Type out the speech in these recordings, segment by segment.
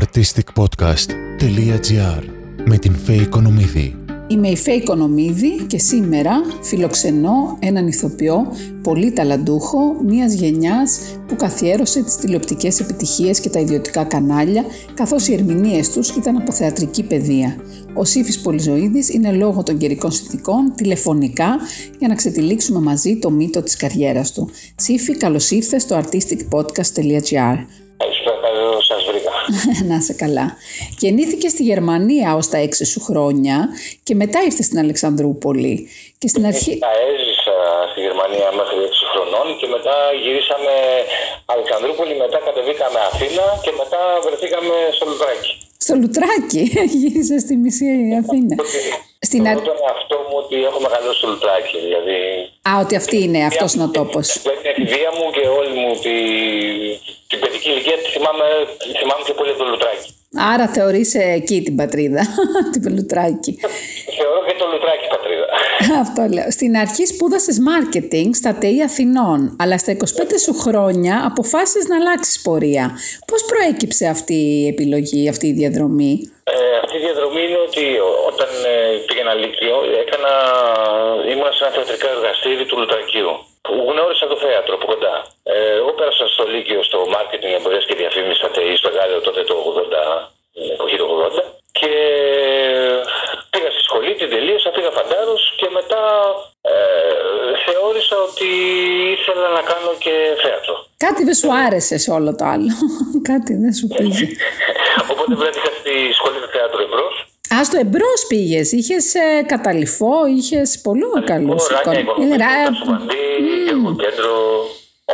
artisticpodcast.gr με την Φέη Οικονομίδη. Είμαι η Φέη Οικονομίδη και σήμερα φιλοξενώ έναν ηθοποιό πολύ ταλαντούχο μιας γενιάς που καθιέρωσε τις τηλεοπτικές επιτυχίες και τα ιδιωτικά κανάλια καθώς οι ερμηνείες τους ήταν από θεατρική παιδεία. Ο Σύφης Πολυζωίδης είναι λόγω των καιρικών συνθηκών τηλεφωνικά για να ξετυλίξουμε μαζί το μύτο της καριέρας του. Σύφη, καλώς ήρθες στο artisticpodcast.gr. να σε καλά. Γεννήθηκε στη Γερμανία ως τα έξι σου χρόνια και μετά ήρθε στην Αλεξανδρούπολη. Και στην αρχή... Τα έζησα στη Γερμανία μέχρι 6 χρονών και μετά γυρίσαμε Αλεξανδρούπολη, μετά κατεβήκαμε Αθήνα και μετά βρεθήκαμε στο Λουτράκι. Στο Λουτράκι, γύρισε στη μισή Αθήνα. Στην ar... τον εαυτό μου ότι έχω μεγαλώσει στο Λουτράκι. Δηλαδή... Α, ότι αυτή είναι, αυτό είναι ο τόπο. Την εφηβεία μου και όλη μου τη, την παιδική ηλικία τη θυμάμαι, θυμάμαι και πολύ από το Λουτράκι. Άρα θεωρείς εκεί την πατρίδα, την Λουτράκι. Θεωρώ και το Λουτράκι πατρίδα. Αυτό λέω. Στην αρχή σπούδασες marketing στα ΤΕΙ Αθηνών, αλλά στα 25 σου χρόνια αποφάσισες να αλλάξεις πορεία. Πώς προέκυψε αυτή η επιλογή, αυτή η διαδρομή; Ε, αυτή η διαδρομή είναι ότι όταν ε, πήγαινα Λύκειο έκανα, ήμουν σε ένα θεατρικό εργαστήρι του Λουτρακίου που γνώρισα το θέατρο από κοντά. Ε, εγώ πέρασα στο Λύκειο στο marketing, εμπορίας και διαφήμισης στα ΤΕΙ στο Γάλλιο τότε το 80, εποχή του 80 και πήγα στη σχολή, την τελείωσα, πήγα φαντάρος και μετά ε, θεώρησα ότι ήθελα να κάνω και θέατρο. Κάτι δεν σου άρεσε σε όλο το άλλο. Κάτι δεν σου πήγε. Οπότε βρέθηκα στη σχολή του θέατρου Εμπρός. Α, στο εμπρός πήγες. Είχες ε, καταληφό, είχες πολύ καλούς. Ράκια, Υπουργό, κέντρο,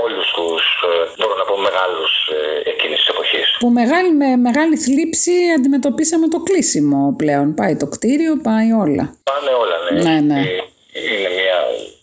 όλους τους, ε, μπορώ να πω, μεγάλους ε, εκείνη τη εποχή. Που μεγάλη, με μεγάλη θλίψη αντιμετωπίσαμε το κλείσιμο πλέον. Πάει το κτίριο, πάει όλα. Πάνε όλα, ναι. ναι, ναι. Είναι μια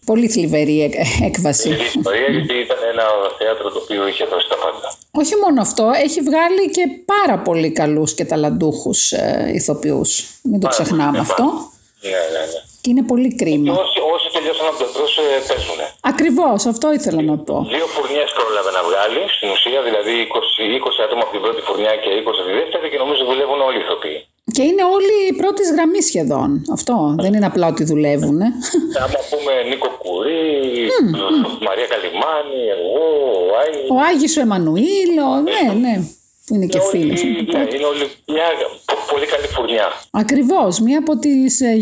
Πολύ θλιβερή έκβαση. Η ιστορία γιατί ήταν ένα θέατρο το οποίο είχε δώσει τα πάντα. Όχι μόνο αυτό, έχει βγάλει και πάρα πολύ καλούς και ταλαντούχους ε, ηθοποιούς. Μην το ξεχνάμε αυτό. Ναι, ναι, ναι. Και είναι πολύ κρίμα. όσοι, όσοι τελειώσαν από το εμπρό ε, παίζουν. Ακριβώς, αυτό ήθελα να πω. Δύο φουρνιές πρόλαβε να βγάλει στην ουσία, δηλαδή 20, 20 άτομα από την πρώτη φουρνιά και 20 από τη δεύτερη και νομίζω δουλεύουν όλοι οι ηθοποιοί. Και είναι όλοι πρώτη γραμμή σχεδόν. Αυτό δεν είναι απλά ότι δουλεύουν. Ε. Άμα πούμε Νίκο Κουρί, Μαρία Καλιμάνη, εγώ, ο Άγιος. Ο Άγιος ο Εμμανουήλ, ναι, ναι που είναι και φίλος. Ναι, είναι όλη μια πολύ καλή φουρνιά. Ακριβώς. Μία από τις, ε,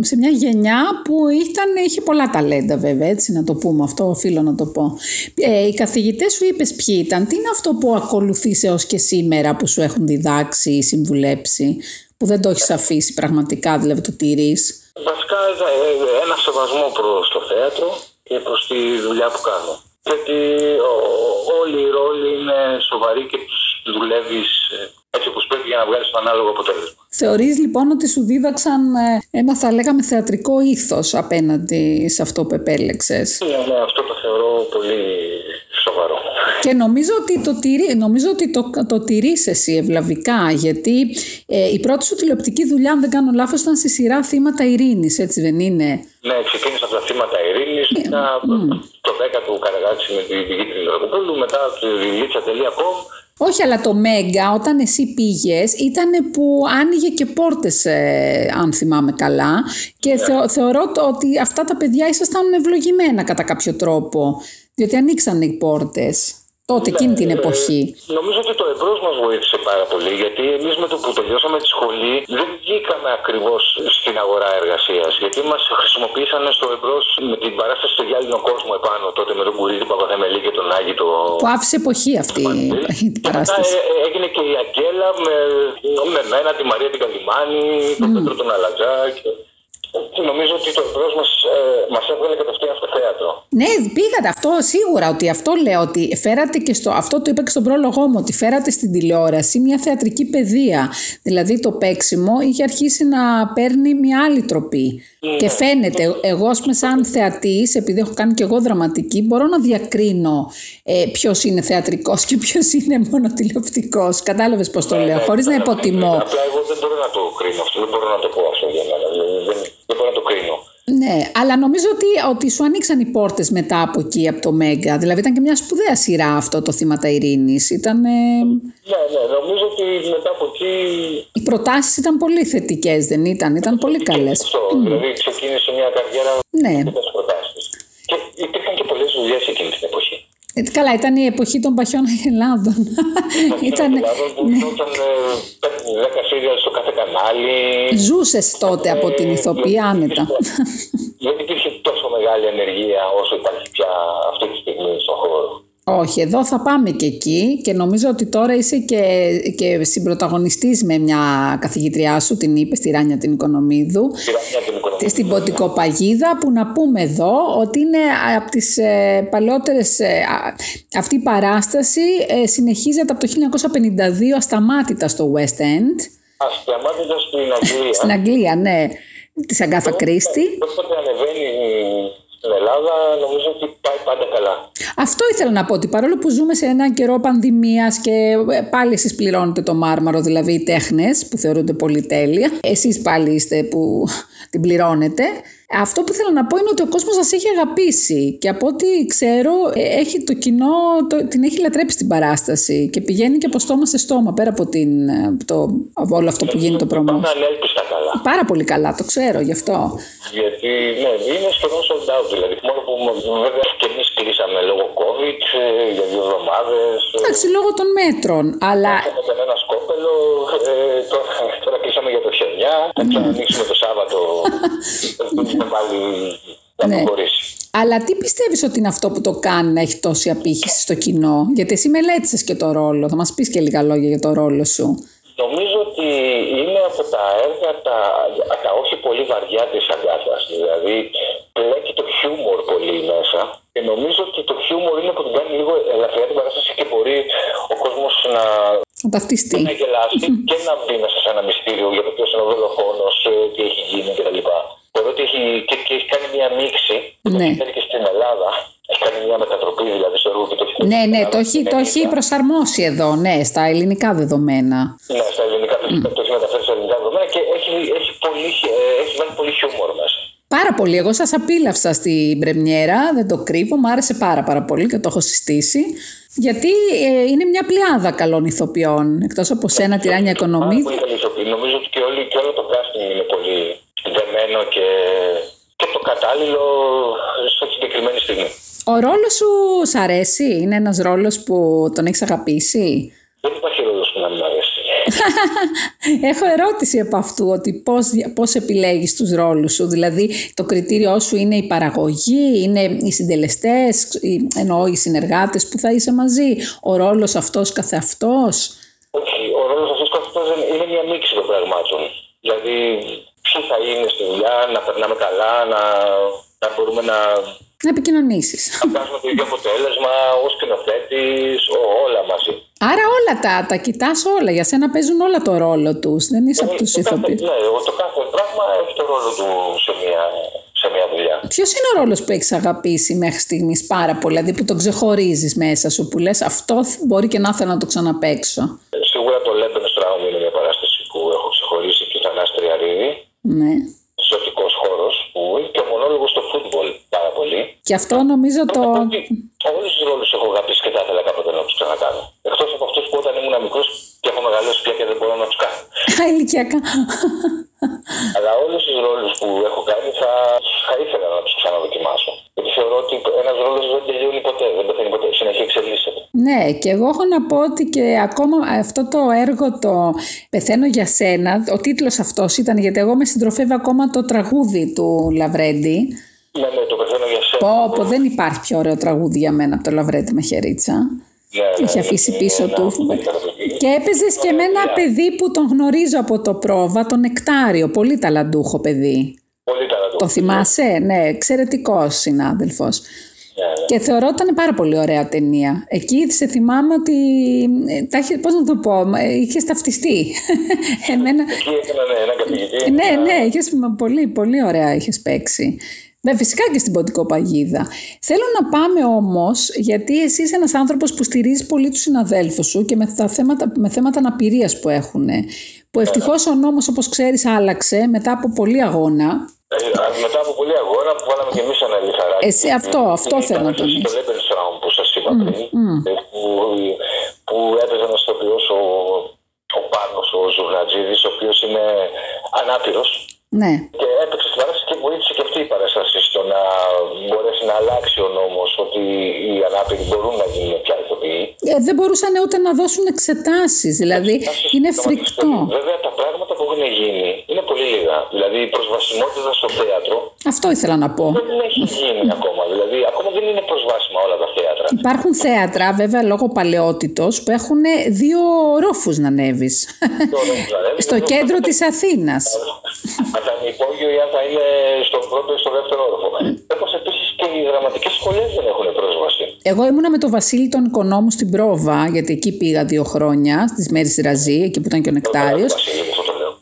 σε μια γενιά που ήταν, είχε πολλά ταλέντα, βέβαια. Έτσι, να το πούμε αυτό, οφείλω να το πω. Ε, οι καθηγητές σου είπες ποιοι ήταν. Τι είναι αυτό που ακολουθείς έως και σήμερα που σου έχουν διδάξει ή συμβουλέψει, που δεν το έχεις αφήσει πραγματικά, δηλαδή το τηρείς; Βασικά ε, ένα σεβασμό προς το θέατρο και προς τη δουλειά που κάνω. Γιατί όλοι οι ρόλοι είναι σοβαροί και τους δουλεύεις ε, έτσι όπως πρέπει για να βγάλεις το ανάλογο αποτέλεσμα. Θεωρείς λοιπόν ότι σου δίδαξαν ε, ένα θα λέγαμε θεατρικό ήθος απέναντι σε αυτό που επέλεξες; Ναι, ναι, αυτό το θεωρώ πολύ σοβαρό. Και νομίζω ότι το, τηρεί, νομίζω ότι το, το τηρείς εσύ ευλαβικά, γιατί ε, η πρώτη σου τηλεοπτική δουλειά, αν δεν κάνω λάθος, ήταν στη σειρά Θύματα Ειρήνης, έτσι δεν είναι; Ναι, ξεκίνησα από τα Θύματα Ειρήνης, mm. μετά mm. το 10 του Καραγάτση με την Δημήτρη Λαρκοπούλου, μετά τη Λίτσα.com όχι, αλλά το Μέγκα όταν εσύ πήγες ήταν που άνοιγε και πόρτες ε, αν θυμάμαι καλά και ναι. θεωρώ ότι αυτά τα παιδιά ήσασταν ευλογημένα κατά κάποιο τρόπο διότι ανοίξαν οι πόρτες. Τότε, ναι, εκείνη την ε, εποχή. νομίζω ότι το εμπρός μας βοήθησε πάρα πολύ, γιατί εμείς με το που τελειώσαμε τη σχολή δεν βγήκαμε ακριβώς στην αγορά εργασίας. Γιατί μας χρησιμοποίησαν στο εμπρός με την παράσταση στο γυάλινο κόσμο επάνω τότε με τον Κουρίδη Παπαθεμελή και τον Άγιο. Το... Που άφησε εποχή αυτή η παράσταση. Μετά ε, έγινε και η Αγγέλα με, με μένα, τη Μαρία την Καλιμάνη, τον mm. Πέτρο τον Αλατζά. Και... Νομίζω ότι το εμπρό μας ε, μας έβγαλε κατευθείαν στο θέατρο. Ναι, πήγατε αυτό σίγουρα. Ότι αυτό λέω ότι φέρατε και στο. Αυτό το είπα και στον πρόλογό μου. Ότι φέρατε στην τηλεόραση μια θεατρική παιδεία. Δηλαδή το παίξιμο είχε αρχίσει να παίρνει μια άλλη τροπή. Ναι. Και φαίνεται, εγώ ας πούμε σαν θεατής, επειδή έχω κάνει και εγώ δραματική, μπορώ να διακρίνω ε, ποιος είναι θεατρικός και ποιος είναι μόνο τηλεοπτικό. Κατάλαβες πώς το ναι, λέω, ναι, χωρίς να υποτιμώ. Απλά εγώ δεν μπορώ να το κρίνω αυτό, δεν μπορώ να το πω αυτό για να δεν, δεν μπορώ να το κρίνω. Ναι, αλλά νομίζω ότι, ότι σου ανοίξαν οι πόρτες μετά από εκεί, από το Μέγκα. Δηλαδή ήταν και μια σπουδαία σειρά αυτό το Θύματα Ειρήνης. Ήταν... Ναι, ναι, νομίζω ότι μετά από εκεί... Οι προτάσεις ήταν πολύ θετικές, δεν ήταν, ήταν πολύ καλές. Αυτό, mm. δηλαδή ξεκίνησε μια καριέρα ναι. με τις προτάσεις. Και υπήρχαν και πολλές δουλειές εκείνη την εποχή. Ε, καλά, ήταν η εποχή των παχιών αγελάδων. ήταν. που ναι. ήταν 10 σύρια στο κάθε κανάλι. Ζούσες τότε από την ε, ηθοποιία άνετα. Δεν υπήρχε τόσο μεγάλη ανεργία όσο υπάρχει πια αυτή Όχι, εδώ θα πάμε και εκεί και νομίζω ότι τώρα είσαι και, και συμπροταγωνιστής με μια καθηγητριά σου, την είπες, στη Ράνια την Οικονομίδου, στην Ποτικοπαγίδα, που να πούμε εδώ ότι είναι από τις ε, παλαιότερες, ε, αυτή η παράσταση ε, συνεχίζεται από το 1952 ασταμάτητα στο West End. Ασταμάτητα στην Αγγλία. στην Αγγλία, ναι, της Αγκάθα Κρίστη. Όποτε ανεβαίνει στην Ελλάδα νομίζω ότι πάει πάντα καλά. Αυτό ήθελα να πω ότι παρόλο που ζούμε σε έναν καιρό πανδημίας και ε, πάλι εσείς πληρώνετε το μάρμαρο, δηλαδή οι τέχνες που θεωρούνται πολυτέλεια, εσείς πάλι είστε που την πληρώνετε, αυτό που θέλω να πω είναι ότι ο κόσμος σας έχει αγαπήσει και από ό,τι ξέρω ε, έχει το κοινό, το, την έχει λατρέψει την παράσταση και πηγαίνει και από στόμα σε στόμα πέρα από, την, ε, το, από όλο αυτό που γίνει το προμό. καλά. Πάρα πολύ καλά, το ξέρω γι' αυτό. Γιατί ναι, είναι σχεδόν sold out δηλαδή. Μόνο που βέβαια και εμείς κλείσαμε λόγω COVID ε, για δύο εβδομάδες. Εντάξει, λόγω των μέτρων. Αλλά. Είχαμε ένα σκόπελο, ε, τώρα, τώρα κλείσαμε για το χεριά. Θα ξανανοίξουμε το Σάββατο. πάλι να ναι. Αλλά τι πιστεύεις ότι είναι αυτό που το κάνει να έχει τόση απήχηση στο κοινό, Γιατί εσύ μελέτησες και το ρόλο. Θα μας πεις και λίγα λόγια για το ρόλο σου. Νομίζω ότι είναι από τα έργα τα, τα όχι πολύ βαριά της Αγκάθας. Δηλαδή πλέκει το χιούμορ πολύ μέσα και νομίζω ότι το χιούμορ είναι που την κάνει λίγο ελαφριά την παράσταση και μπορεί ο κόσμος να, να ταυτιστεί. Να γελάσει και να μπει μέσα σε ένα μυστήριο για το ποιος είναι ο δολοφόνος, ε, τι έχει γίνει κτλ. Θεωρώ ότι έχει, και, και έχει κάνει μια μίξη ναι. και στην Ελλάδα. Έχει κάνει μια μετατροπή δηλαδή στο έργο και το έχει Ναι, ναι, το έχει, το έχει προσαρμόσει εδώ, ναι, στα ελληνικά δεδομένα. Ναι, στα ελληνικά δεδομένα. Το Πάρα πολύ. Εγώ σας απίλαυσα στην πρεμιέρα, δεν το κρύβω, μου άρεσε πάρα πάρα πολύ και το έχω συστήσει. Γιατί ε, είναι μια πλειάδα καλών ηθοποιών, εκτός από σένα, τη Ράνια Οικονομή. Πολύ καλή Νομίζω ότι και, όλοι, και όλο το casting είναι πολύ δεμένο και, και το κατάλληλο σε συγκεκριμένη στιγμή. Ο ρόλος σου σ' αρέσει, είναι ένας ρόλος που τον έχεις αγαπήσει; Δεν Έχω ερώτηση από αυτού, ότι πώς, πώς επιλέγεις τους ρόλους σου, δηλαδή το κριτήριό σου είναι η παραγωγή, είναι οι συντελεστές, εννοώ οι συνεργάτες που θα είσαι μαζί, ο ρόλος αυτός καθεαυτός. Όχι, ο ρόλος αυτός καθεαυτός είναι μια μίξη των πραγμάτων. Δηλαδή, ποιοι θα είναι στη δουλειά, να περνάμε καλά, να, να μπορούμε να να επικοινωνήσεις. Να βγάζουμε το ίδιο αποτέλεσμα ως σκηνοθέτης, όλα μαζί. Άρα όλα τα, τα κοιτάς όλα. Για σένα παίζουν όλα το ρόλο τους. Δεν είσαι από τους ηθοποιούς. Ναι, το κάθε πράγμα έχει το ρόλο του σε μια, σε μια δουλειά. Ποιος είναι ο ρόλος που έχεις αγαπήσει μέχρι στιγμής πάρα πολύ, δηλαδή που τον ξεχωρίζεις μέσα σου, που λες αυτό μπορεί και να ήθελα να το ξαναπέξω. Σίγουρα το Lebensraum είναι μια παράσταση που έχω ξεχωρίσει και θα Τριαρίδη. Ναι. Ζωτικό χώρο που είναι και ο μονόλογο στο φούτμπολ πάρα πολύ. Και αυτό νομίζω το. Όλου του ρόλου έχω αγαπήσει και θα ήθελα κάποτε να τους ξανακάνω. Εκτός από αυτούς που όταν ήμουν μικρός και έχω μεγαλώσει πια και δεν μπορώ να τους κάνω. Ηλικιακά. Αλλά όλους τους ρόλους που έχω κάνει θα, θα ήθελα να τους ξαναδοκιμάσω. Γιατί θεωρώ ότι ένας ρόλος δεν τελειώνει ποτέ, δεν πεθαίνει ποτέ, συνέχεια εξελίσσεται. Ναι, και εγώ έχω να πω ότι και ακόμα αυτό το έργο το Πεθαίνω για σένα, ο τίτλος αυτός ήταν γιατί εγώ με συντροφεύω ακόμα το τραγούδι του Λαβρέντι. Ναι, ναι, το πεθαίνω για σένα. Πω, πω, δεν υπάρχει πιο ωραίο τραγούδι για μένα από το Λαβρέντι με χερίτσα. Ναι, ναι, έχει αφήσει πίσω του. Και έπαιζες και με ένα παιδί που τον γνωρίζω από το πρόβα, τον Νεκτάριο. Πολύ ταλαντούχο παιδί. Πολύ ταλαντούχο. Το θυμάσαι, ναι, εξαιρετικός συνάδελφος. Ναι, και θεωρώ ότι ήταν πάρα πολύ ωραία ταινία. Εκεί σε θυμάμαι ότι. Ε, Πώς να το πω, είχες ταυτιστεί. Εμένα... Εκεί έκανα ναι, ένα καθηγητή. Ναι, ναι, είχες, πολύ, πολύ ωραία είχες παίξει. Βέβαια, φυσικά και στην Ποντικό Παγίδα. Θέλω να πάμε όμως, γιατί εσύ είσαι ένας άνθρωπος που στηρίζει πολύ τους συναδέλφους σου και με, τα θέματα, με θέματα αναπηρίας που έχουν. Που ευτυχώς ο νόμος, όπως ξέρεις, άλλαξε μετά από πολύ αγώνα. Ε, μετά από πολλή αγώνα που βάλαμε και εμείς ένα λιθαράκι. Εσύ αυτό, αυτό θέλω να τονίσω. Το Lebensraum που σας είπα πριν, ε, που, που έπαιζε ένα ηθοποιό ο, ο Πάνος, ο Ζουρνατζίδη, ο οποίος είναι ανάπηρος. Ναι. Και έπαιξε στην παράσταση και βοήθησε και αυτή η παράσταση στο να μπορέσει να αλλάξει ο νόμος ότι οι ανάπηροι μπορούν να γίνουν πια ηθοποιοί. Ε, δεν μπορούσαν ούτε να δώσουν εξετάσεις. Δηλαδή είναι φρικτό. Βέβαια τα πράγματα που έχουν γίνει είναι πολύ λίγα. Δηλαδή η προσβασιμότητα στο θέατρο. Αυτό ήθελα να πω. Δεν έχει γίνει ακόμα. Δηλαδή ακόμα δεν είναι προσβάσιμα όλα τα θέατρα. Υπάρχουν θέατρα, βέβαια λόγω παλαιότητος, που έχουν δύο ρόφους να ανέβεις. στο κέντρο της Αθήνας. Αν θα είναι υπόγειο ή αν θα είναι στο πρώτο ή στο δεύτερο όροφο. Όπως επίσης και οι δραματικές σχολές δεν έχουν πρόσβαση. Εγώ ήμουνα με τον Βασίλη τον Οικονόμου στην Πρόβα, γιατί εκεί πήγα δύο χρόνια, στις μέρες Ραζή, εκεί που ήταν και ο Νεκτάριος.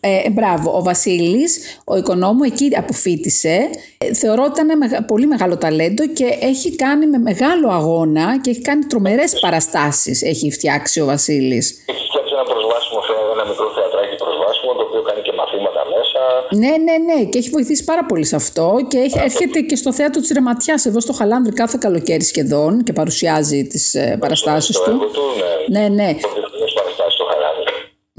Ε, μπράβο, ο Βασίλης, ο οικονόμου, εκεί αποφύτησε. Ε, θεωρώ ότι ήταν πολύ μεγάλο ταλέντο και έχει κάνει με μεγάλο αγώνα και έχει κάνει τρομερές παραστάσεις. Έχει φτιάξει ο Βασίλης. Έχει φτιάξει ένα προσβάσιμο θέατρο, ένα μικρό θεατράκι προσβάσιμο, το οποίο κάνει και μαθήματα μέσα. Ναι, ναι, ναι, και έχει βοηθήσει πάρα πολύ σε αυτό. Και έχει, έρχεται και στο θέατρο της Ρεματιάς, εδώ στο Χαλάνδρη, κάθε καλοκαίρι σχεδόν και παρουσιάζει τις ε, παραστάσεις του. ναι, ναι. ναι.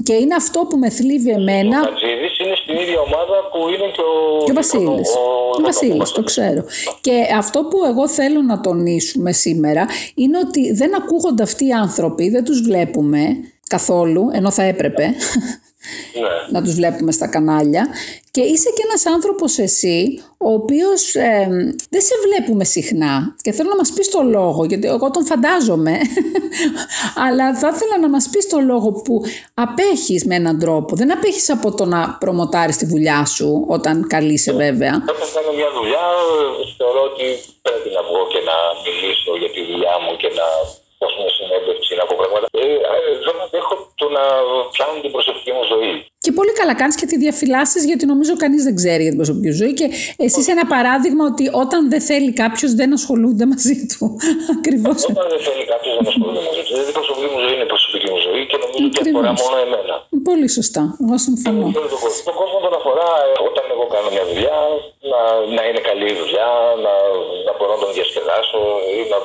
Και είναι αυτό που με θλίβει εμένα. Ο Χατζίδης είναι στην ίδια ομάδα που είναι και ο, και ο Βασίλης. Ο, ο Βασίλης, το ξέρω. Και αυτό που εγώ θέλω να τονίσουμε σήμερα είναι ότι δεν ακούγονται αυτοί οι άνθρωποι, δεν τους βλέπουμε καθόλου, ενώ θα έπρεπε ναι. να τους βλέπουμε στα κανάλια και είσαι και ένας άνθρωπος εσύ ο οποίος δεν σε βλέπουμε συχνά. Και θέλω να μας πεις το λόγο γιατί εγώ τον φαντάζομαι. Αλλά θα ήθελα να μας πεις το λόγο που απέχεις με έναν τρόπο. Δεν απέχεις από το να προμοτάρεις τη δουλειά σου όταν καλείσαι βέβαια. Όταν κάνω μια δουλειά. Θεωρώ ότι πρέπει να βγω και να μιλήσω για τη δουλειά μου και να δώσουμε συνέντευξη, να πω πράγματα. Ε, ε, δεν αντέχω το να πιάνω την προσωπική μου ζωή. Και πολύ καλά κάνεις και τη διαφυλάσσεις, γιατί νομίζω κανείς δεν ξέρει για την προσωπική ζωή. Και εσύ είσαι ένα παράδειγμα ότι όταν δεν θέλει κάποιος δεν ασχολούνται μαζί του. Ακριβώς. Όταν δεν θέλει κάποιος δεν ασχολούνται μαζί του. Δηλαδή η προσωπική μου ζωή είναι η προσωπική μου ζωή και νομίζω ότι αφορά μόνο εμένα. Πολύ σωστά. Εγώ συμφωνώ. Τον κόσμο τον αφορά όταν εγώ κάνω μια δουλειά να, να είναι καλή η δουλειά, να, να μπορώ να τον διασκεδάσω ή να,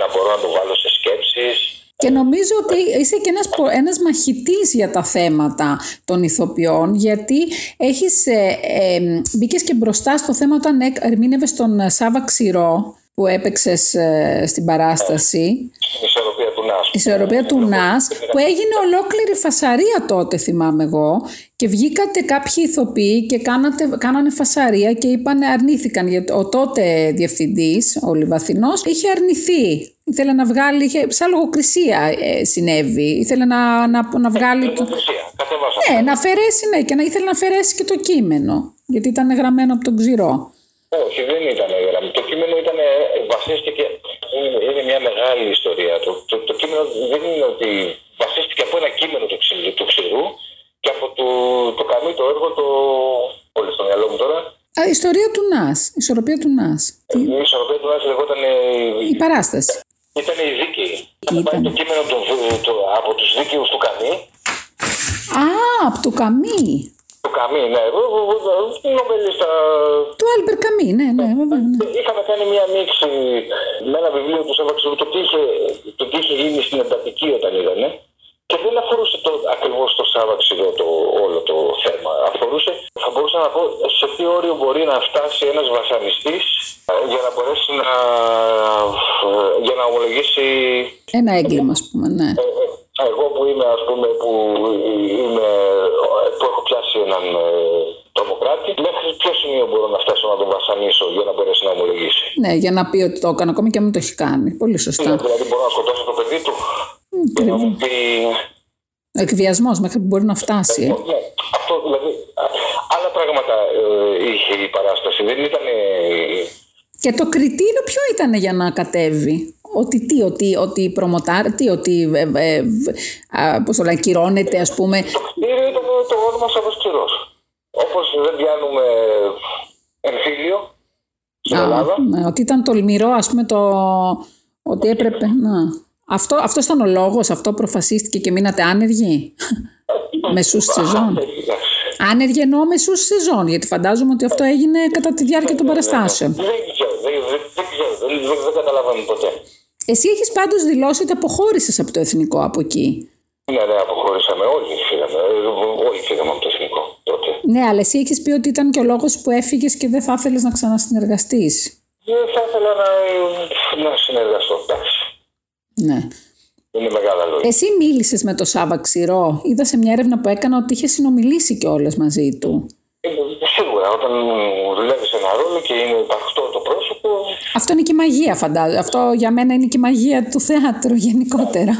να μπορώ να τον βάλω σε σκέψεις. Και νομίζω ότι είσαι και ένας, ένας μαχητής για τα θέματα των ηθοποιών γιατί έχεις ε, ε, μπήκες και μπροστά στο θέμα όταν ερμήνευες τον Σάβα Ξηρό που έπαιξες ε, στην παράσταση. Η ισορροπία του ΝΑΣ. Η ισορροπία του ΝΑΣ που έγινε ολόκληρη φασαρία τότε θυμάμαι εγώ και βγήκατε κάποιοι ηθοποιοί και κάνατε, κάνανε φασαρία και είπαν αρνήθηκαν γιατί ο τότε διευθυντής, ο Λιβαθινός, είχε αρνηθεί Ήθελε να βγάλει, είχε, σαν λογοκρισία ε, συνέβη. Ήθελε να, να, να βγάλει. Ε, το... Ναι, να αφαιρέσει, ναι, και να ήθελε να αφαιρέσει και το κείμενο. Γιατί ήταν γραμμένο από τον ξηρό. Όχι, δεν ήταν γραμμένο. Το κείμενο ήταν, ε, βασίστηκε. Είναι μια μεγάλη ιστορία. Το, το, το κείμενο δεν είναι ότι βασίστηκε από ένα κείμενο του, ξηρού, του ξηρού και από το, το καμί το έργο το. Όλοι στο μυαλό μου τώρα. Α, η ιστορία του ΝΑΣ. Η ισορροπία του ΝΑΣ. Η ισορροπία του ΝΑΣ λεγόταν. Η παράσταση. Ήταν η δίκη. Ήταν πάει το κείμενο το, το, από τους δίκαιους του Καμί. Α, από το Καμί. Το Καμί, ναι. Νομπελίστα. Του Άλμπερ Καμί, ναι, ναι, βέβαια. Ναι. Είχαμε κάνει μία μίξη με ένα βιβλίο του Σάββα Ξηρού, το τι είχε, το τι είχε γίνει στην εντατική όταν είδανε. Και δεν αφορούσε το, ακριβώς το Σάββα Ξηρό το όλο το θέμα. Αφορούσε, θα μπορούσα να πω, σε τι όριο μπορεί να φτάσει ένας βασανιστής για να μπορέσει να, για να ομολογήσει. Ένα έγκλημα, ας πούμε, ναι. Ε, ε, εγώ που είμαι, ας πούμε, που, είμαι, που έχω πιάσει έναν ε, τρομοκράτη, μέχρι ποιο σημείο μπορώ να φτάσω να τον βασανίσω για να μπορέσει να ομολογήσει; Ναι, για να πει ότι το έκανε ακόμη και αν το έχει κάνει. Πολύ σωστά. Ναι, δηλαδή μπορώ να σκοτώσω το παιδί του. Και να μου πει. Ο εκβιασμός μέχρι που μπορεί να φτάσει. Ε. Ναι, αυτό δηλαδή. Άλλα πράγματα ε, είχε η παράσταση. Δεν ήταν. Και το κριτήριο ποιο ήταν για να κατέβει; Ότι τι, ότι, ότι προμοτάρει, τι, ότι ε, ε, πώς το λένε, κυρώνεται ας πούμε. Το κριτήριο ήταν το όνομα Σάββας Κυρός. Όπως δεν πιάνουμε εμφύλιο στην Ελλάδα. Ναι, ότι ήταν τολμηρό ας πούμε το... Ότι έπρεπε να... Αυτό, αυτός ήταν ο λόγος, αυτό προφασίστηκε και μείνατε άνεργοι; Μεσούς τη σεζόν. Άνεργη εννοώ μεσούς σεζόν, γιατί φαντάζομαι ότι αυτό έγινε κατά τη διάρκεια των παραστάσεων. Δεν ξέρω, δεν, δεν, δεν ξέρω, δεν, δεν, δεν καταλαβαίνω ποτέ. Εσύ έχεις πάντως δηλώσει ότι αποχώρησες από το εθνικό από εκεί. Ναι, ναι, αποχωρήσαμε. Όλοι φύγαμε. Ε, Όλοι φύγαμε από το εθνικό τότε. Ναι, αλλά εσύ έχεις πει ότι ήταν και ο λόγος που έφυγες και δεν θα ήθελες να ξανασυνεργαστείς. Δεν θα ήθελα να, να συνεργαστώ. Εντάξει. Ναι. Είναι μεγάλα λόγια. Εσύ μίλησες με τον Σάβα Ξηρό. Είδα σε μια έρευνα που έκανα ότι είχε συνομιλήσει κιόλας μαζί του. Ε, Σίγουρα, όταν δουλεύεις ένα ρόλο και είναι υπαρκτό το πρόσωπο, Αυτό είναι και η μαγεία, φαντάζομαι. Αυτό για μένα είναι και η μαγεία του θεάτρου γενικότερα.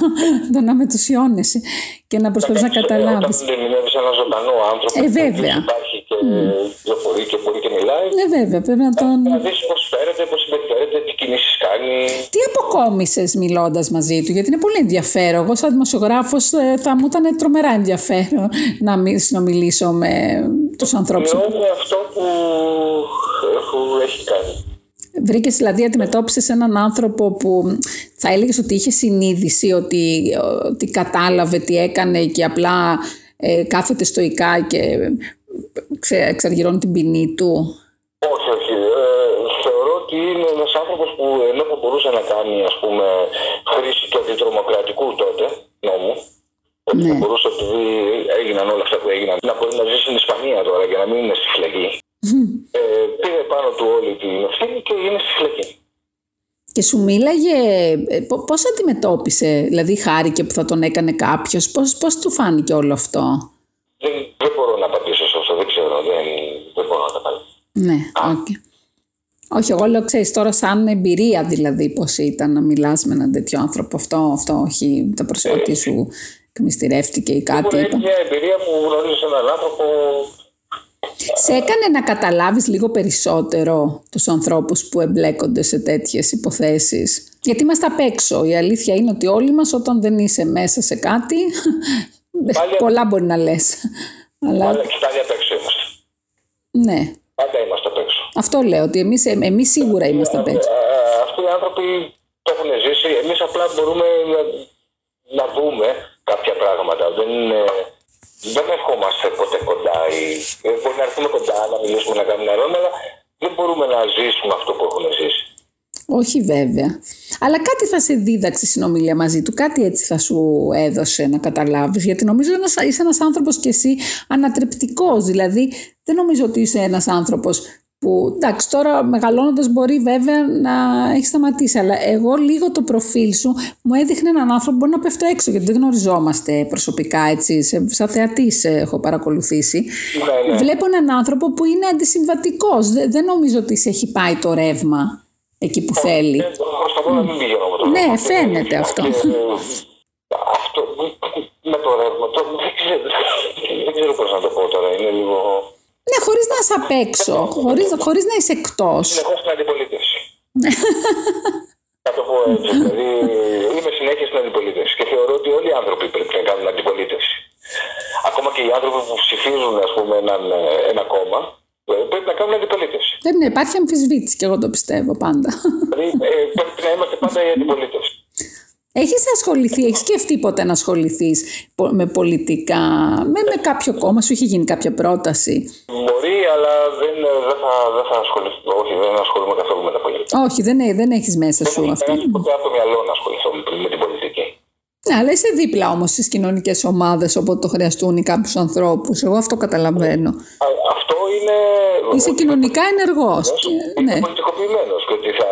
το να μετουσιώνεσαι και να προσπαθείς να καταλάβεις. Όταν ερμηνεύει έναν ζωντανό άνθρωπο, Ε, ο οποίος βέβαια. υπάρχει και κυκλοφορεί και μπορεί και μιλάει, Ναι, βέβαια, πρέπει να τον. να δεις πώς φέρεται, πώς συμπεριφέρεται, τι κινήσεις κάνει. Τι αποκόμισες μιλώντας μαζί του, γιατί είναι πολύ ενδιαφέρον. Εγώ, σαν δημοσιογράφος, θα μου ήταν τρομερά ενδιαφέρον να μη- συνομιλήσω με τους ανθρώπους. Νιώθω αυτό που, που έχει κάνει. Βρήκες δηλαδή αντιμετώπισες έναν άνθρωπο που θα έλεγες ότι είχε συνείδηση, ότι, ότι κατάλαβε τι έκανε και απλά ε, κάθεται στοικά και ξε, εξαργυρώνει την ποινή του; Όχι, όχι. Ε, θεωρώ ότι είναι ένας άνθρωπος που ενώ που μπορούσε να κάνει ας πούμε, χρήση του αντιτρομοκρατικού τότε νόμου, ότι Ναι. θα μπορούσε επειδή έγιναν όλα αυτά που έγιναν να μπορεί να ζήσει στην Ισπανία τώρα και να μην είναι στη φυλακή. Ε, πήρε πάνω του όλη την ευθύνη και είναι στη φυλακή. Και σου μίλαγε, ε, πο- πώς αντιμετώπισε, δηλαδή χάρηκε που θα τον έκανε κάποιος, πώς, πώς του φάνηκε όλο αυτό; Δεν, δεν μπορώ να απαντήσω σε αυτό, δεν ξέρω, δεν, δεν μπορώ να τα πάρω. Ναι, οκ. Όχι, εγώ λέω, ξέρεις, τώρα σαν εμπειρία δηλαδή πώς ήταν να μιλάς με έναν τέτοιο άνθρωπο. Αυτό, αυτό όχι, το προσωπική σου εκμυστηρεύτηκε ή κάτι. Μπορεί να είπα. έχει μια εμπειρία που γνωρίζει έναν άνθρωπο Σε έκανε να καταλάβεις λίγο περισσότερο τους ανθρώπους που εμπλέκονται σε τέτοιες υποθέσεις; Γιατί είμαστε απ' έξω. Η αλήθεια είναι ότι όλοι μας όταν δεν είσαι μέσα σε κάτι, Πάλι- πολλά μπορεί να λες. Αλλά Αλλά και πάλι απ' έξω είμαστε. ναι, Πάντα είμαστε απ' έξω. αυτό λέω ότι εμείς, εμείς σίγουρα είμαστε απ' έξω. Ε, Αυτοί οι άνθρωποι το έχουν ζήσει. Εμείς απλά μπορούμε να, να δούμε κάποια πράγματα. Δεν, είναι, δεν ερχόμαστε ποτέ κοντά. Ή, ε, μπορεί να έρθουμε κοντά, να μιλήσουμε, να κάνουμε νερό, αλλά δεν μπορούμε να ζήσουμε αυτό που έχουν ζήσει. Όχι βέβαια. Αλλά κάτι θα σε δίδαξε η συνομιλία μαζί του, κάτι έτσι θα σου έδωσε να καταλάβεις. Γιατί νομίζω ένας, είσαι ένας άνθρωπος και εσύ ανατρεπτικός. Δηλαδή δεν νομίζω ότι είσαι ένας άνθρωπος που εντάξει τώρα μεγαλώνοντας μπορεί βέβαια να έχεις σταματήσει αλλά εγώ λίγο το προφίλ σου μου έδειχνε έναν άνθρωπο που μπορεί να πέφτω έξω γιατί δεν γνωριζόμαστε προσωπικά έτσι σε, σαν θεατής ε, έχω παρακολουθήσει Ναι, ναι. βλέπω έναν άνθρωπο που είναι αντισυμβατικός δεν, δεν νομίζω ότι σε έχει πάει το ρεύμα εκεί που θέλει Ε, Προσπαθώ να μην πηγαίνω με το Ναι, ρεύμα. φαίνεται αυτό. Και, ε, αυτό με το ρεύμα, το, δεν, ξέρω, δεν ξέρω πώς να το πω τώρα. Είναι λίγο. Ναι χωρίς να είσαι απ' έξω χωρίς, χωρίς να είσαι εκτός Συνεχώς στην αντιπολίτευση. Θα το πω έτσι. Δηλαδή, είμαι συνέχεια στην αντιπολίτευση και θεωρώ ότι όλοι οι άνθρωποι πρέπει να κάνουν αντιπολίτευση. Ακόμα και οι άνθρωποι που ψηφίζουν ας πούμε, έναν, ε, ένα κόμμα ε, πρέπει να κάνουν αντιπολίτευση. δεν ναι, υπάρχει αμφισβήτηση και εγώ το πιστεύω πάντα Δηλαδή, ε, πρέπει να είμαστε πάντα η αντιπολίτευση. Έχεις ασχοληθεί, έχεις σκεφτεί ποτέ να ασχοληθείς πο- με πολιτικά, με, με κάποιο κόμμα, σου είχε γίνει κάποια πρόταση; Μπορεί, αλλά δεν, ε, δεν, θα, δεν θα ασχοληθώ. Όχι, δεν ασχολούμαι καθόλου με τα πολιτικά. Όχι, δεν, ε- δεν έχεις μέσα σου Δεν αυτό. έχει ποτέ από το μυαλό να ασχοληθώ με, με την πολιτική. Ναι, αλλά είσαι δίπλα όμως στις κοινωνικές ομάδες όποτε το χρειαστούν ή κάποιους ανθρώπους. Εγώ αυτό καταλαβαίνω. Α, αυτό είναι. Είσαι ότι κοινωνικά ενεργός. και- Είμαι ναι. πολιτικοποιημένος και ότι θα,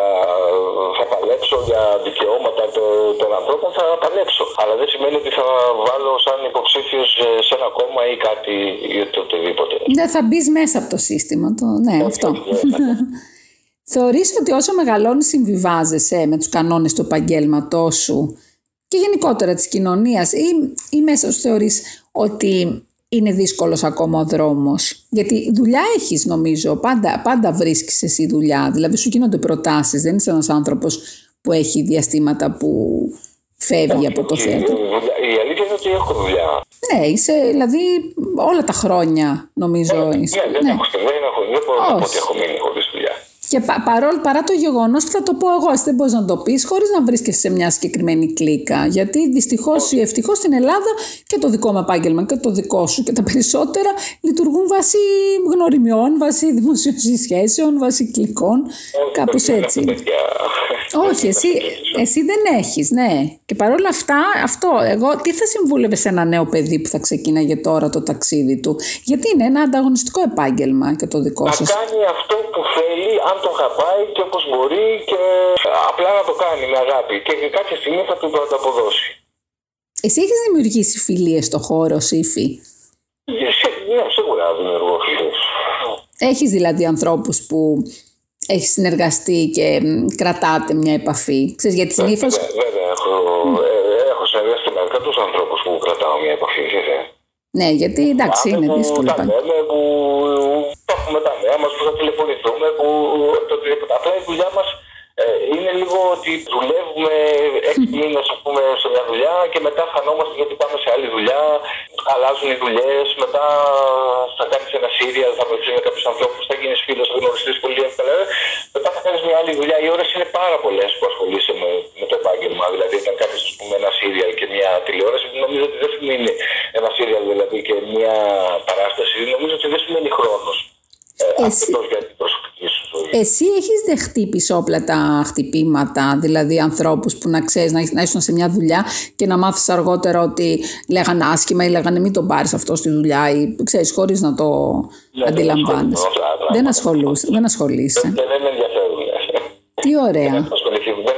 θα παλέψω για δικαιώματα το- των ανθρώπων, θα παλέψω. Αλλά δεν σημαίνει ότι θα βάλω σαν υποψήφιος σε ένα κόμμα ή κάτι ή οτι- οτιδήποτε. Δεν θα μπεις μέσα από το σύστημα. Το... Ναι, αυτό. Θεωρείς ότι όσο μεγαλώνεις συμβιβάζεσαι με τους κανόνες του επαγγέλματός σου και γενικότερα της κοινωνίας ή, ή μέσα σου θεωρείς ότι είναι δύσκολος ακόμα ο δρόμος; Γιατί δουλειά έχεις νομίζω, πάντα, πάντα βρίσκεις εσύ δουλειά. Δηλαδή σου γίνονται προτάσεις, δεν είσαι ένας άνθρωπος που έχει διαστήματα που φεύγει από το Η, θέατρο. η αλήθεια είναι ότι έχω δουλειά. Ναι, είσαι δηλαδή όλα τα χρόνια νομίζω. είσαι. Ναι, δεν, ναι. έχω, δεν, έχω, δεν μπορώ να πω Όχι. ότι έχω μείνει χωρίς δουλειά. Και πα, παρόλο, παρά το γεγονός που θα το πω εγώ, εσύ δεν μπορείς να το πεις χωρίς να βρίσκεσαι σε μια συγκεκριμένη κλίκα. Γιατί δυστυχώς ή ευτυχώς στην Ελλάδα και το δικό μου επάγγελμα και το δικό σου και τα περισσότερα λειτουργούν βάσει γνωριμιών, βάσει δημοσίων σχέσεων, βάσει κλικών. Κάπως έτσι. Όχι, εσύ, εσύ δεν έχεις, ναι. Και παρόλα αυτά, αυτό, εγώ τι θα συμβούλευε σε ένα νέο παιδί που θα ξεκίναγε τώρα το ταξίδι του; Γιατί είναι ένα ανταγωνιστικό επάγγελμα και το δικό σας. Να κάνει αυτό που θέλει, αν το αγαπάει και όπως μπορεί και απλά να το κάνει με αγάπη. Και κάποια στιγμή θα του το ανταποδώσει. Εσύ έχεις δημιουργήσει φιλίες στο χώρο, Σύφη; Ναι, σίγουρα δημιουργώ φιλίες. Έχεις δηλαδή ανθρώπους που έχει συνεργαστεί και κρατάτε μια επαφή. Ξέρεις, γιατί συνήθω. Βέβαια, βέβαια, έχω, ε, έχω συνεργαστεί με αρκετού ανθρώπου που κρατάω μια επαφή. Βέβαια. Ναι, γιατί εντάξει, είναι δύσκολο. Τα λέμε, που θα έχουμε τα νέα μα, που θα τηλεφωνηθούμε, που το οτιδήποτε. Απλά η δουλειά μα είναι λίγο ότι δουλεύουμε έξι μήνε σε μια δουλειά και μετά χανόμαστε γιατί πάμε σε άλλη δουλειά. Αλλάζουν οι δουλειές. Μετά θα κάνεις ένα σύριαλ, θα βρεθείς με κάποιους ανθρώπους, θα γίνεις φίλος, θα γνωριστείς πολύ εύκολα. Μετά θα κάνεις μια άλλη δουλειά. Οι ώρες είναι πάρα πολλές που ασχολείσαι με, με το επάγγελμα. Δηλαδή, όταν κάνεις ένα σύριαλ και μια τηλεόραση, νομίζω ότι δεν σημαίνει ένα σύριαλ δηλαδή και μια παράσταση. Νομίζω ότι δεν σημαίνει χρόνος. Εσύ, εσύ έχεις δεχτεί πισόπλατα χτυπήματα, δηλαδή ανθρώπους που να ξέρεις να, να ήσουν σε μια δουλειά και να μάθεις αργότερα ότι λέγανε άσχημα ή λέγανε μην τον πάρεις αυτό στη δουλειά ή ξέρεις χωρίς να το ναι, αντιλαμβάνεις. Δεν, ασχολούσε, δεν ασχολείσαι. Δεν, δεν με ενδιαφέρουν. Τι ωραία. Δεν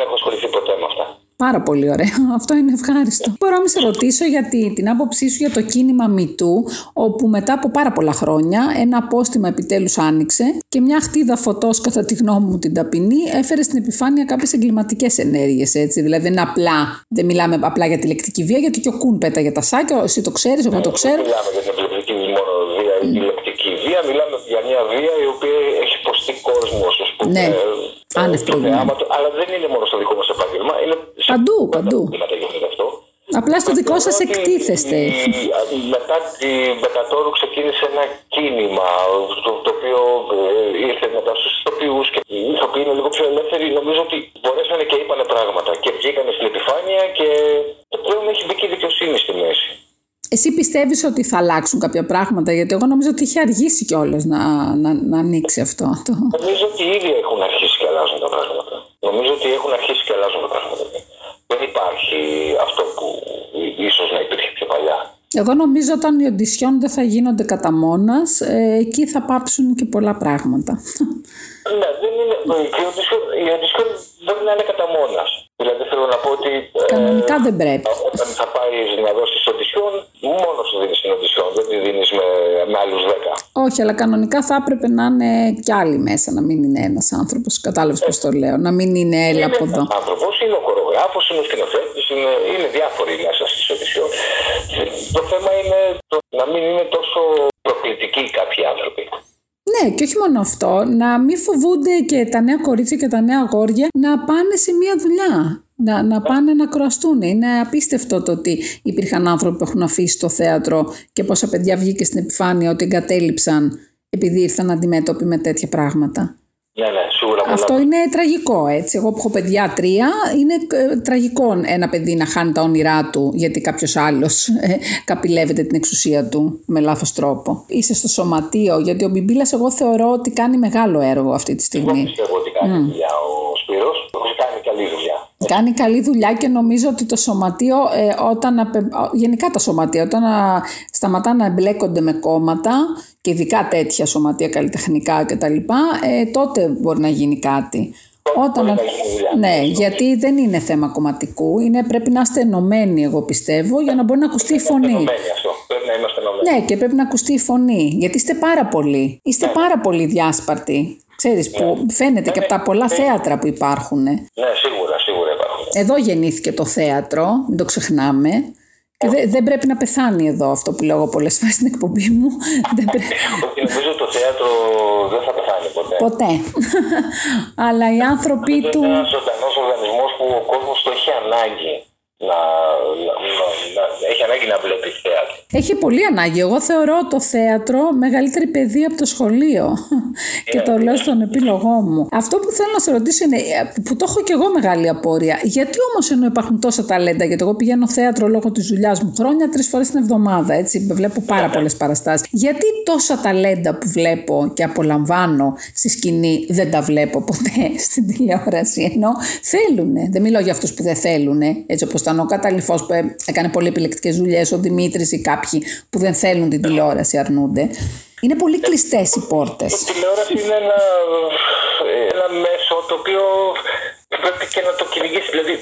έχω ασχοληθεί ποτέ με αυτά. Πάρα πολύ ωραίο. Αυτό είναι ευχάριστο. Μπορώ να σε ρωτήσω για την άποψή σου για το κίνημα Μητού, όπου μετά από πάρα πολλά χρόνια ένα απόστημα επιτέλους άνοιξε και μια χτίδα φωτός, κατά τη γνώμη μου την ταπεινή, έφερε στην επιφάνεια κάποιες εγκληματικές ενέργειες. Δηλαδή δεν είναι απλά, δεν μιλάμε απλά για τη λεκτική βία, γιατί και ο Κούν πέταγε τα σάκια, εσύ το ξέρεις, εγώ το ξέρω. Δεν μιλάμε για την επιλεκτική μόνο βία ή τη λεκτική βία, μιλάμε για μια βία η οποία έχει υποστεί κόσμος, ας πούμε. Ναι. Άνευ Αλλά δεν είναι μόνο στο δικό μα επάγγελμα. Είναι Παντού, παντού. Απλά στο δικό σας εκτίθεστε. Μετά την Μπεκατόρου ξεκίνησε ένα κίνημα το, το οποίο ε, ήρθε μετά στους ηθοποιούς και οι ηθοποιοί είναι λίγο πιο ελεύθεροι. Νομίζω ότι μπορέσανε και είπανε πράγματα και βγήκανε στην επιφάνεια και πλέον έχει μπει και η δικαιοσύνη στη μέση. Εσύ πιστεύεις ότι θα αλλάξουν κάποια πράγματα, γιατί εγώ νομίζω ότι είχε αργήσει κιόλας να, να, να ανοίξει αυτό. Νομίζω ότι ήδη έχουν αρχίσει και αλλάζουν τα πράγματα. Νομίζω ότι έχουν αρχίσει και αλλάζουν τα πράγματα δεν υπάρχει αυτό που ίσως να υπήρχε πιο παλιά. Εγώ νομίζω όταν οι οντισιόν δεν θα γίνονται κατά μόνας, ε, εκεί θα πάψουν και πολλά πράγματα. Ναι, δεν είναι, η οντισιόν μπορεί να είναι κατά μόνας. Δηλαδή θέλω να πω ότι. Ε, Κανονικά δεν πρέπει. Όταν θα πάει να δώσεις οντισιόν, μόνος σου δίνεις την οντισιόν, δεν τη δίνεις με, με άλλους δέκα. Όχι, αλλά κανονικά θα έπρεπε να είναι κι άλλοι μέσα, να μην είναι ένας άνθρωπος. Κατάλαβες ε, πώς το λέω. Να μην είναι έλα από εδώ. Είναι άνθρωπος, είναι ο χορογράφος, είναι ο σκηνοθέτης, είναι, είναι διάφοροι μέσα στι οντισιόν. Το θέμα είναι το, να μην είναι τόσο προκλητικοί κάποιοι άνθρωποι. Ναι, και όχι μόνο αυτό, να μην φοβούνται και τα νέα κορίτσια και τα νέα αγόρια να πάνε σε μία δουλειά. Να, να πάνε να κροαστούν. Είναι απίστευτο το ότι υπήρχαν άνθρωποι που έχουν αφήσει το θέατρο και πόσα παιδιά βγήκε στην επιφάνεια ότι εγκατέλειψαν επειδή ήρθαν αντιμέτωποι με τέτοια πράγματα. Ναι, ναι, σίγουρα. Αυτό είναι τραγικό, έτσι. Εγώ που έχω παιδιά τρία, είναι ε, τραγικό ένα παιδί να χάνει τα όνειρά του γιατί κάποιος άλλος ε, καπηλεύεται την εξουσία του με λάθος τρόπο. Είσαι στο σωματείο, γιατί ο Μπιμπίλας, εγώ θεωρώ ότι κάνει μεγάλο έργο αυτή τη στιγμή. Εγώ πιστεύω ότι κάνει mm. δουλειά ο Σπύρος, κάνει καλή δουλειά. Κάνει καλή δουλειά και νομίζω ότι το σωματείο, ε, όταν, γενικά τα σωματεία, όταν α, σταματά να εμπλέκονται με κόμματα και ειδικά τέτοια σωματεία καλλιτεχνικά κτλ. Ε, τότε μπορεί να γίνει κάτι. Όταν... Ναι, γιατί δεν είναι θέμα κομματικού. Είναι, πρέπει να είστε ενωμένοι, εγώ πιστεύω, για να μπορεί να ακουστεί η φωνή. Αυτό. Πρέπει να είμαστε ενωμένοι. Ναι, και πρέπει να ακουστεί η φωνή. Γιατί είστε πάρα πολλοί. Είστε ναι. πάρα πολύ διάσπαρτοι. Ξέρεις, που ναι. φαίνεται και από τα πολλά θέατρα που υπάρχουν. Ναι, σίγουρα, σίγουρα υπάρχουν. Εδώ γεννήθηκε το θέατρο, μην το ξεχνάμε. Και δεν, δεν πρέπει να πεθάνει εδώ αυτό που λέω πολλές φορές στην εκπομπή μου. δεν πρέπει... Νομίζω το θέατρο δεν θα πεθάνει ποτέ. Ποτέ. Αλλά οι άνθρωποι του. Είναι ένας ζωντανός οργανισμός που ο κόσμος το έχει ανάγκη. Να, να, να, να, έχει ανάγκη να βλέπει θέατρο. Έχει πολύ ανάγκη. Εγώ θεωρώ το θέατρο μεγαλύτερη παιδεία από το σχολείο. και το λέω στον επίλογό μου. Αυτό που θέλω να σε ρωτήσω είναι, που το έχω και εγώ μεγάλη απόρρεια, γιατί όμως ενώ υπάρχουν τόσα ταλέντα, γιατί εγώ πηγαίνω θέατρο λόγω της δουλειάς μου χρόνια, τρεις φορές την εβδομάδα, έτσι, βλέπω πάρα πολλές παραστάσεις. Γιατί τόσα ταλέντα που βλέπω και απολαμβάνω στη σκηνή δεν τα βλέπω ποτέ στην τηλεόραση, ενώ θέλουν. Δεν μιλάω για αυτούς που δεν θέλουν, έτσι όπως ήταν ο Καταληφό που έκανε πολύ επιλεκτικές δουλειές, ο Δημήτρης ή κάποιοι που δεν θέλουν την τηλεόραση, αρνούνται. Είναι πολύ κλειστές οι πόρτες. Η τηλεόραση είναι ένα, ένα μέσο το οποίο πρέπει και να το κυνηγήσει. Δηλαδή,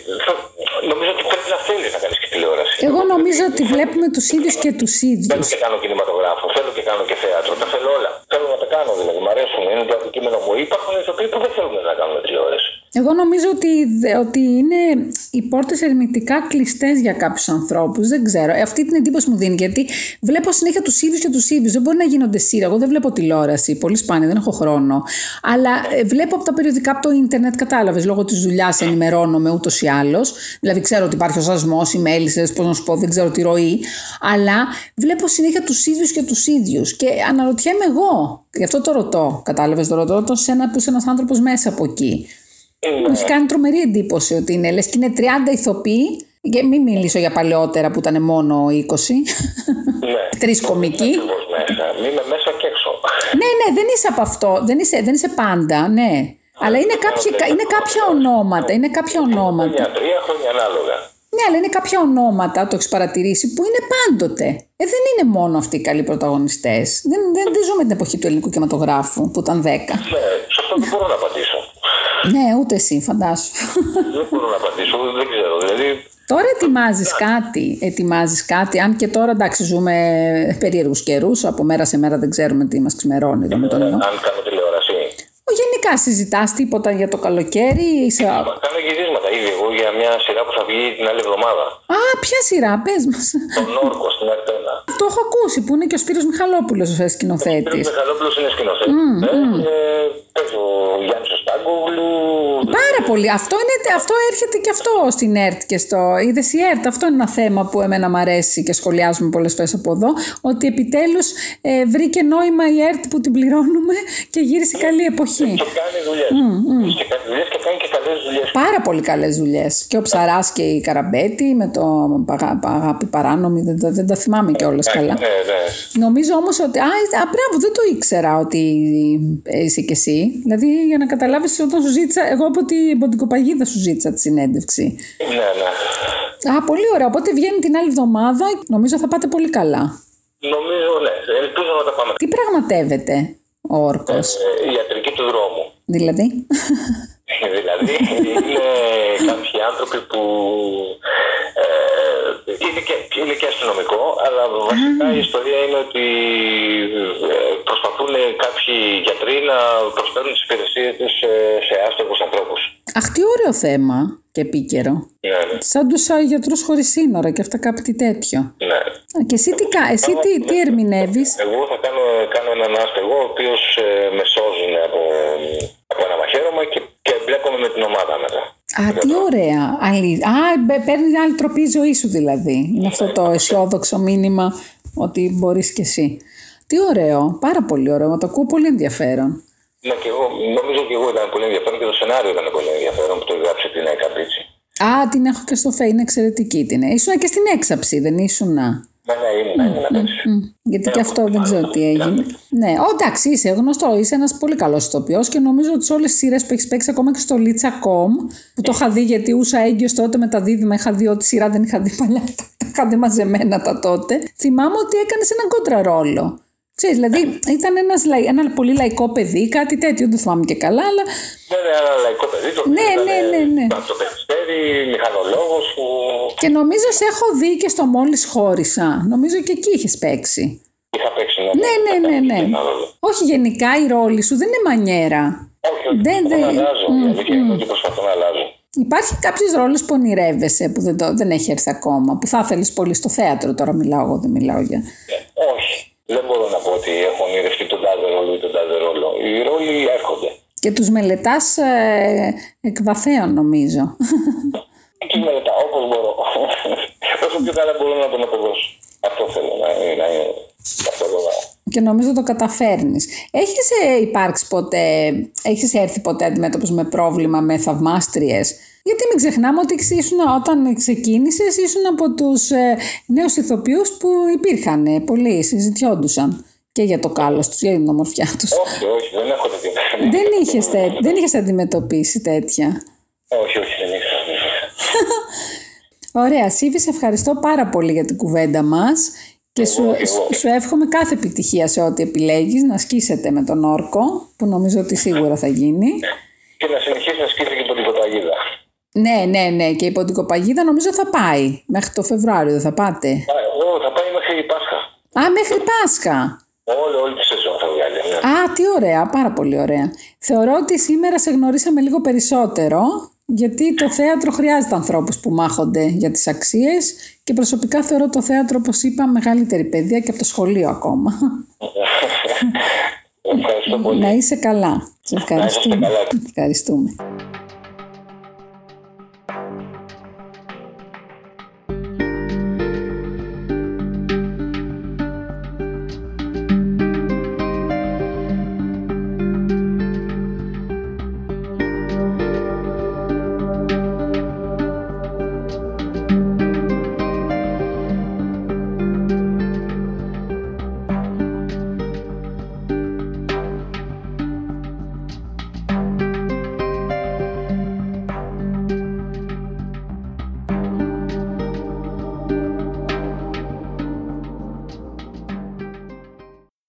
νομίζω ότι πρέπει να θέλει να κάνεις και τηλεόραση. Εγώ νομίζω ότι βλέπουμε τους ίδιους και τους ίδιους. Θέλω και κάνω κινηματογράφο, θέλω και κάνω και θέατρο. Τα θέλω όλα. Θέλω να τα κάνω δηλαδή. Μ' αρέσουν, είναι το αντικείμενο μου. Υπάρχουν ηθοποιοί που δεν θέλουν να κάνουν τηλεόραση. Εγώ νομίζω ότι, ότι είναι οι πόρτες ερμητικά κλειστές για κάποιους ανθρώπους. Δεν ξέρω. Ε, αυτή την εντύπωση μου δίνει γιατί βλέπω συνέχεια τους ίδιους και τους ίδιους. Δεν μπορεί να γίνονται σειρά. Εγώ δεν βλέπω τηλεόραση. Πολύ σπάνια, δεν έχω χρόνο. Αλλά ε, βλέπω από τα περιοδικά από το ίντερνετ, κατάλαβες, λόγω της δουλειάς ενημερώνομαι ούτως ή άλλως. Δηλαδή ξέρω ότι υπάρχει ο σασμός, οι μέλισσες, πώς να σου πω, δεν ξέρω τη ροή. Αλλά βλέπω συνέχεια τους ίδιους και τους ίδιους. Και αναρωτιέμαι εγώ. Γι' αυτό το ρωτώ. Κατάλαβες το ρωτώ το σε ένα που είσαι ένας άνθρωπος μέσα από εκεί. Μου έχει κάνει τρομερή εντύπωση ότι είναι. Λες και είναι 30 ηθοποιοί. Και μην μιλήσω για παλαιότερα που ήταν μόνο 20. Ναι. Τρεις κομικοί. Μην είμαι μέσα και έξω. Ναι, ναι, δεν είσαι από αυτό. Δεν είσαι, δεν είσαι πάντα, ναι. Αλλά είναι, κάποιοι, είναι κάποια ονόματα. Είναι κάποια ονόματα. Μια τρία χρόνια ανάλογα. Ναι, αλλά είναι κάποια ονόματα, το έχεις παρατηρήσει, που είναι πάντοτε. Ε, δεν είναι μόνο αυτοί οι καλοί πρωταγωνιστές. Δεν, δεν, δεν ζούμε την εποχή του ελληνικού κινηματογράφου που ήταν 10. Ναι, σε αυτό δεν μπορώ να απαντήσω. Ναι, ούτε εσύ, φαντάσου. Δεν μπορώ να απαντήσω, δεν ξέρω. Δηλαδή, Τώρα ετοιμάζεις κάτι, ετοιμάζεις κάτι, αν και τώρα εντάξει ζούμε περίεργους καιρούς, από μέρα σε μέρα δεν ξέρουμε τι μας ξημερώνει εδώ με τον ιό. Αν κάνω τηλεόραση. Γενικά συζητάς τίποτα για το καλοκαίρι ή σε... Κάνω γυρίσματα ήδη εγώ για μια σειρά που θα βγει την άλλη εβδομάδα. Α, ποια σειρά, πες μας. Τον Όρκο στην Αρτένα. Το έχω ακούσει που είναι και ο Σπύρος Μιχαλόπουλος ο σκηνοθέτης. Ο Σπύρος Μιχαλόπουλος είναι σκηνοθέτης. Mm, ε, mm. Ε, παίζει ο Γιάννης Οστάγκογλου. Πάρα πολύ. Αυτό, είναι, αυτό έρχεται και αυτό στην ΕΡΤ και στο. Είδες η ΕΡΤ. Αυτό είναι ένα θέμα που εμένα μου αρέσει και σχολιάζουμε πολλές φορές από εδώ. Ότι επιτέλους ε, βρήκε νόημα η ΕΡΤ που την πληρώνουμε και γύρισε καλή εποχή. Και κάνει δουλειές. Mm, mm. Και κάνει δουλειές και κάνει και καλές δουλειές. Πάρα πολύ καλές δουλειές. Και ο Ψαράς και η Καραμπέτη με το αγάπη παράνομη. Δεν, δεν, δεν τα θυμάμαι κιόλας ναι, καλά. Ναι, ναι. Νομίζω όμως ότι. Α, α, μπράβο, δεν το ήξερα ότι είσαι κι εσύ. Δηλαδή για να καταλάβεις όταν σου ζήτησα. Εγώ από την Ποντικοπαγίδα σου ζήτησα τη συνέντευξη. Ναι, ναι. Α, πολύ ωραία. Οπότε βγαίνει την άλλη εβδομάδα. Νομίζω θα πάτε πολύ καλά. Νομίζω, ναι. Ελπίζω να τα πάμε. Τι πραγματεύεται ο όρκος. Ε, η ιατρική του δρόμου. Δηλαδή. δηλαδή είναι κάποιοι άνθρωποι που ε, είναι, και, είναι και αστυνομικό, αλλά βασικά η ιστορία είναι ότι ε, προσπαθούν κάποιοι γιατροί να προσφέρουν τις υπηρεσίες τους σε, σε άστεγους ανθρώπους. Αχ, τι ωραίο θέμα και επίκαιρο. Ναι, ναι. Σαν τους γιατρούς χωρίς σύνορα και αυτά κάτι τέτοιο. Ναι. Και εσύ τι, εσύ τι, τι ερμηνεύεις; Εγώ θα κάνω, κάνω έναν άστεγο ο οποίος ε, με σώζουν από, από ένα μαχαίρωμα και, και μπλέκομαι με την ομάδα μετά. Α, τι ωραία. Αλή... Α, παίρνει άλλη τροπή ζωή σου δηλαδή. Είναι αυτό το αισιόδοξο μήνυμα ότι μπορείς κι εσύ. Τι ωραίο, πάρα πολύ ωραίο. Μα το ακούω πολύ ενδιαφέρον. Ναι, και εγώ νομίζω και εγώ ήταν πολύ ενδιαφέρον και το σενάριο ήταν πολύ ενδιαφέρον που το γράψε την Έκαπτήτσι. Α, την έχω και στο ΦΕ, είναι εξαιρετική την. Ήσουν και στην έξαψη, δεν ήσουν. Ναι, ναι, ήμουν, ήμουν mm, Γιατί και αυτό δεν ξέρω τι έγινε. Ναι, εντάξει, είσαι γνωστό, είσαι ένας πολύ καλός ηθοποιός και νομίζω ότι σε όλες τις σειρές που έχεις παίξει, ακόμα και στο Λίτσα Κομ, που το είχα δει γιατί ούσα έγκυος τότε με τα δίδυμα, είχα δει ότι σειρά δεν είχα δει παλιά, τα είχα δει μαζεμένα τα τότε. Θυμάμαι ότι έκανες έναν κόντρα ρόλο. Ξέρεις, δηλαδή ήταν ένας, ένα πολύ λαϊκό παιδί, κάτι τέτοιο, δεν θυμάμαι και καλά, αλλά... Ναι, ναι, ένα λαϊκό παιδί, το ναι, ναι, ναι, ναι. το περιστέρι, μηχανολόγος που... Και νομίζω σε έχω δει και στο μόλις χώρισα, νομίζω και εκεί είχες παίξει. Είχα παίξει, ναι. Ναι, ναι, ναι, ναι. Όχι, γενικά η ρόλη σου δεν είναι μανιέρα. Όχι, όχι, δεν, δεν... αλλάζω, mm, είναι ότι προσπαθώ να αλλάζω. Υπάρχει κάποιες ρόλες που ονειρεύεσαι που δεν, το, δεν έχει έρθει ακόμα, που θα ήθελε πολύ στο θέατρο. Τώρα μιλάω εγώ, δεν μιλάω για. Ε, όχι. Δεν μπορώ να πω ότι έχω ονειρευτεί τον τάδε ρόλο ή τον τάδε ρόλο. Οι ρόλοι έρχονται. Και τους μελετάς ε, εκ βαθέων νομίζω. Τους μελετάω όπως μπορώ. Όσο πιο καλά μπορώ να τον αποδώσω. Αυτό θέλω να, και νομίζω το καταφέρνεις. Έχεις ε, υπάρξει ποτέ, έχεις έρθει ποτέ αντιμέτωπος με πρόβλημα με θαυμάστριες; Γιατί μην ξεχνάμε ότι ήσουν, όταν ξεκίνησες ήσουν από τους ε, νέους ηθοποιούς που υπήρχαν, ε, πολλοί συζητιόντουσαν και για το κάλος τους, για την ομορφιά τους. Όχι, όχι, δεν έχω τέτοια. Δεν είχες, τε- δεν είχες αντιμετωπίσει τέτοια. όχι, όχι, δεν είχα. δεν είχα. Ωραία, Σίβη, σε ευχαριστώ πάρα πολύ για την κουβέντα μας και σου, Εγώ, εγώ. σου εύχομαι κάθε επιτυχία σε ό,τι επιλέγεις, να σκίσετε με τον όρκο, που νομίζω ότι σίγουρα θα γίνει. Και να συνεχίσει να σκίζει και από την ποταγίδα. Ναι, ναι, ναι, και η ποντικοπαγίδα νομίζω θα πάει. Μέχρι το Φεβρουάριο δεν θα πάτε. Εγώ θα πάει μέχρι η Πάσχα. Α, μέχρι Πάσχα. Όλη, όλη τη σεζόν θα βγάλει. Ναι. Α, τι ωραία, πάρα πολύ ωραία. Θεωρώ ότι σήμερα σε γνωρίσαμε λίγο περισσότερο, γιατί το θέατρο χρειάζεται ανθρώπους που μάχονται για τις αξίες και προσωπικά θεωρώ το θέατρο, όπως είπα, μεγαλύτερη παιδεία και από το σχολείο ακόμα. Ευχαριστώ πολύ. Να είσαι καλά. Σε ευχαριστούμε. καλά. Ευχαριστούμε.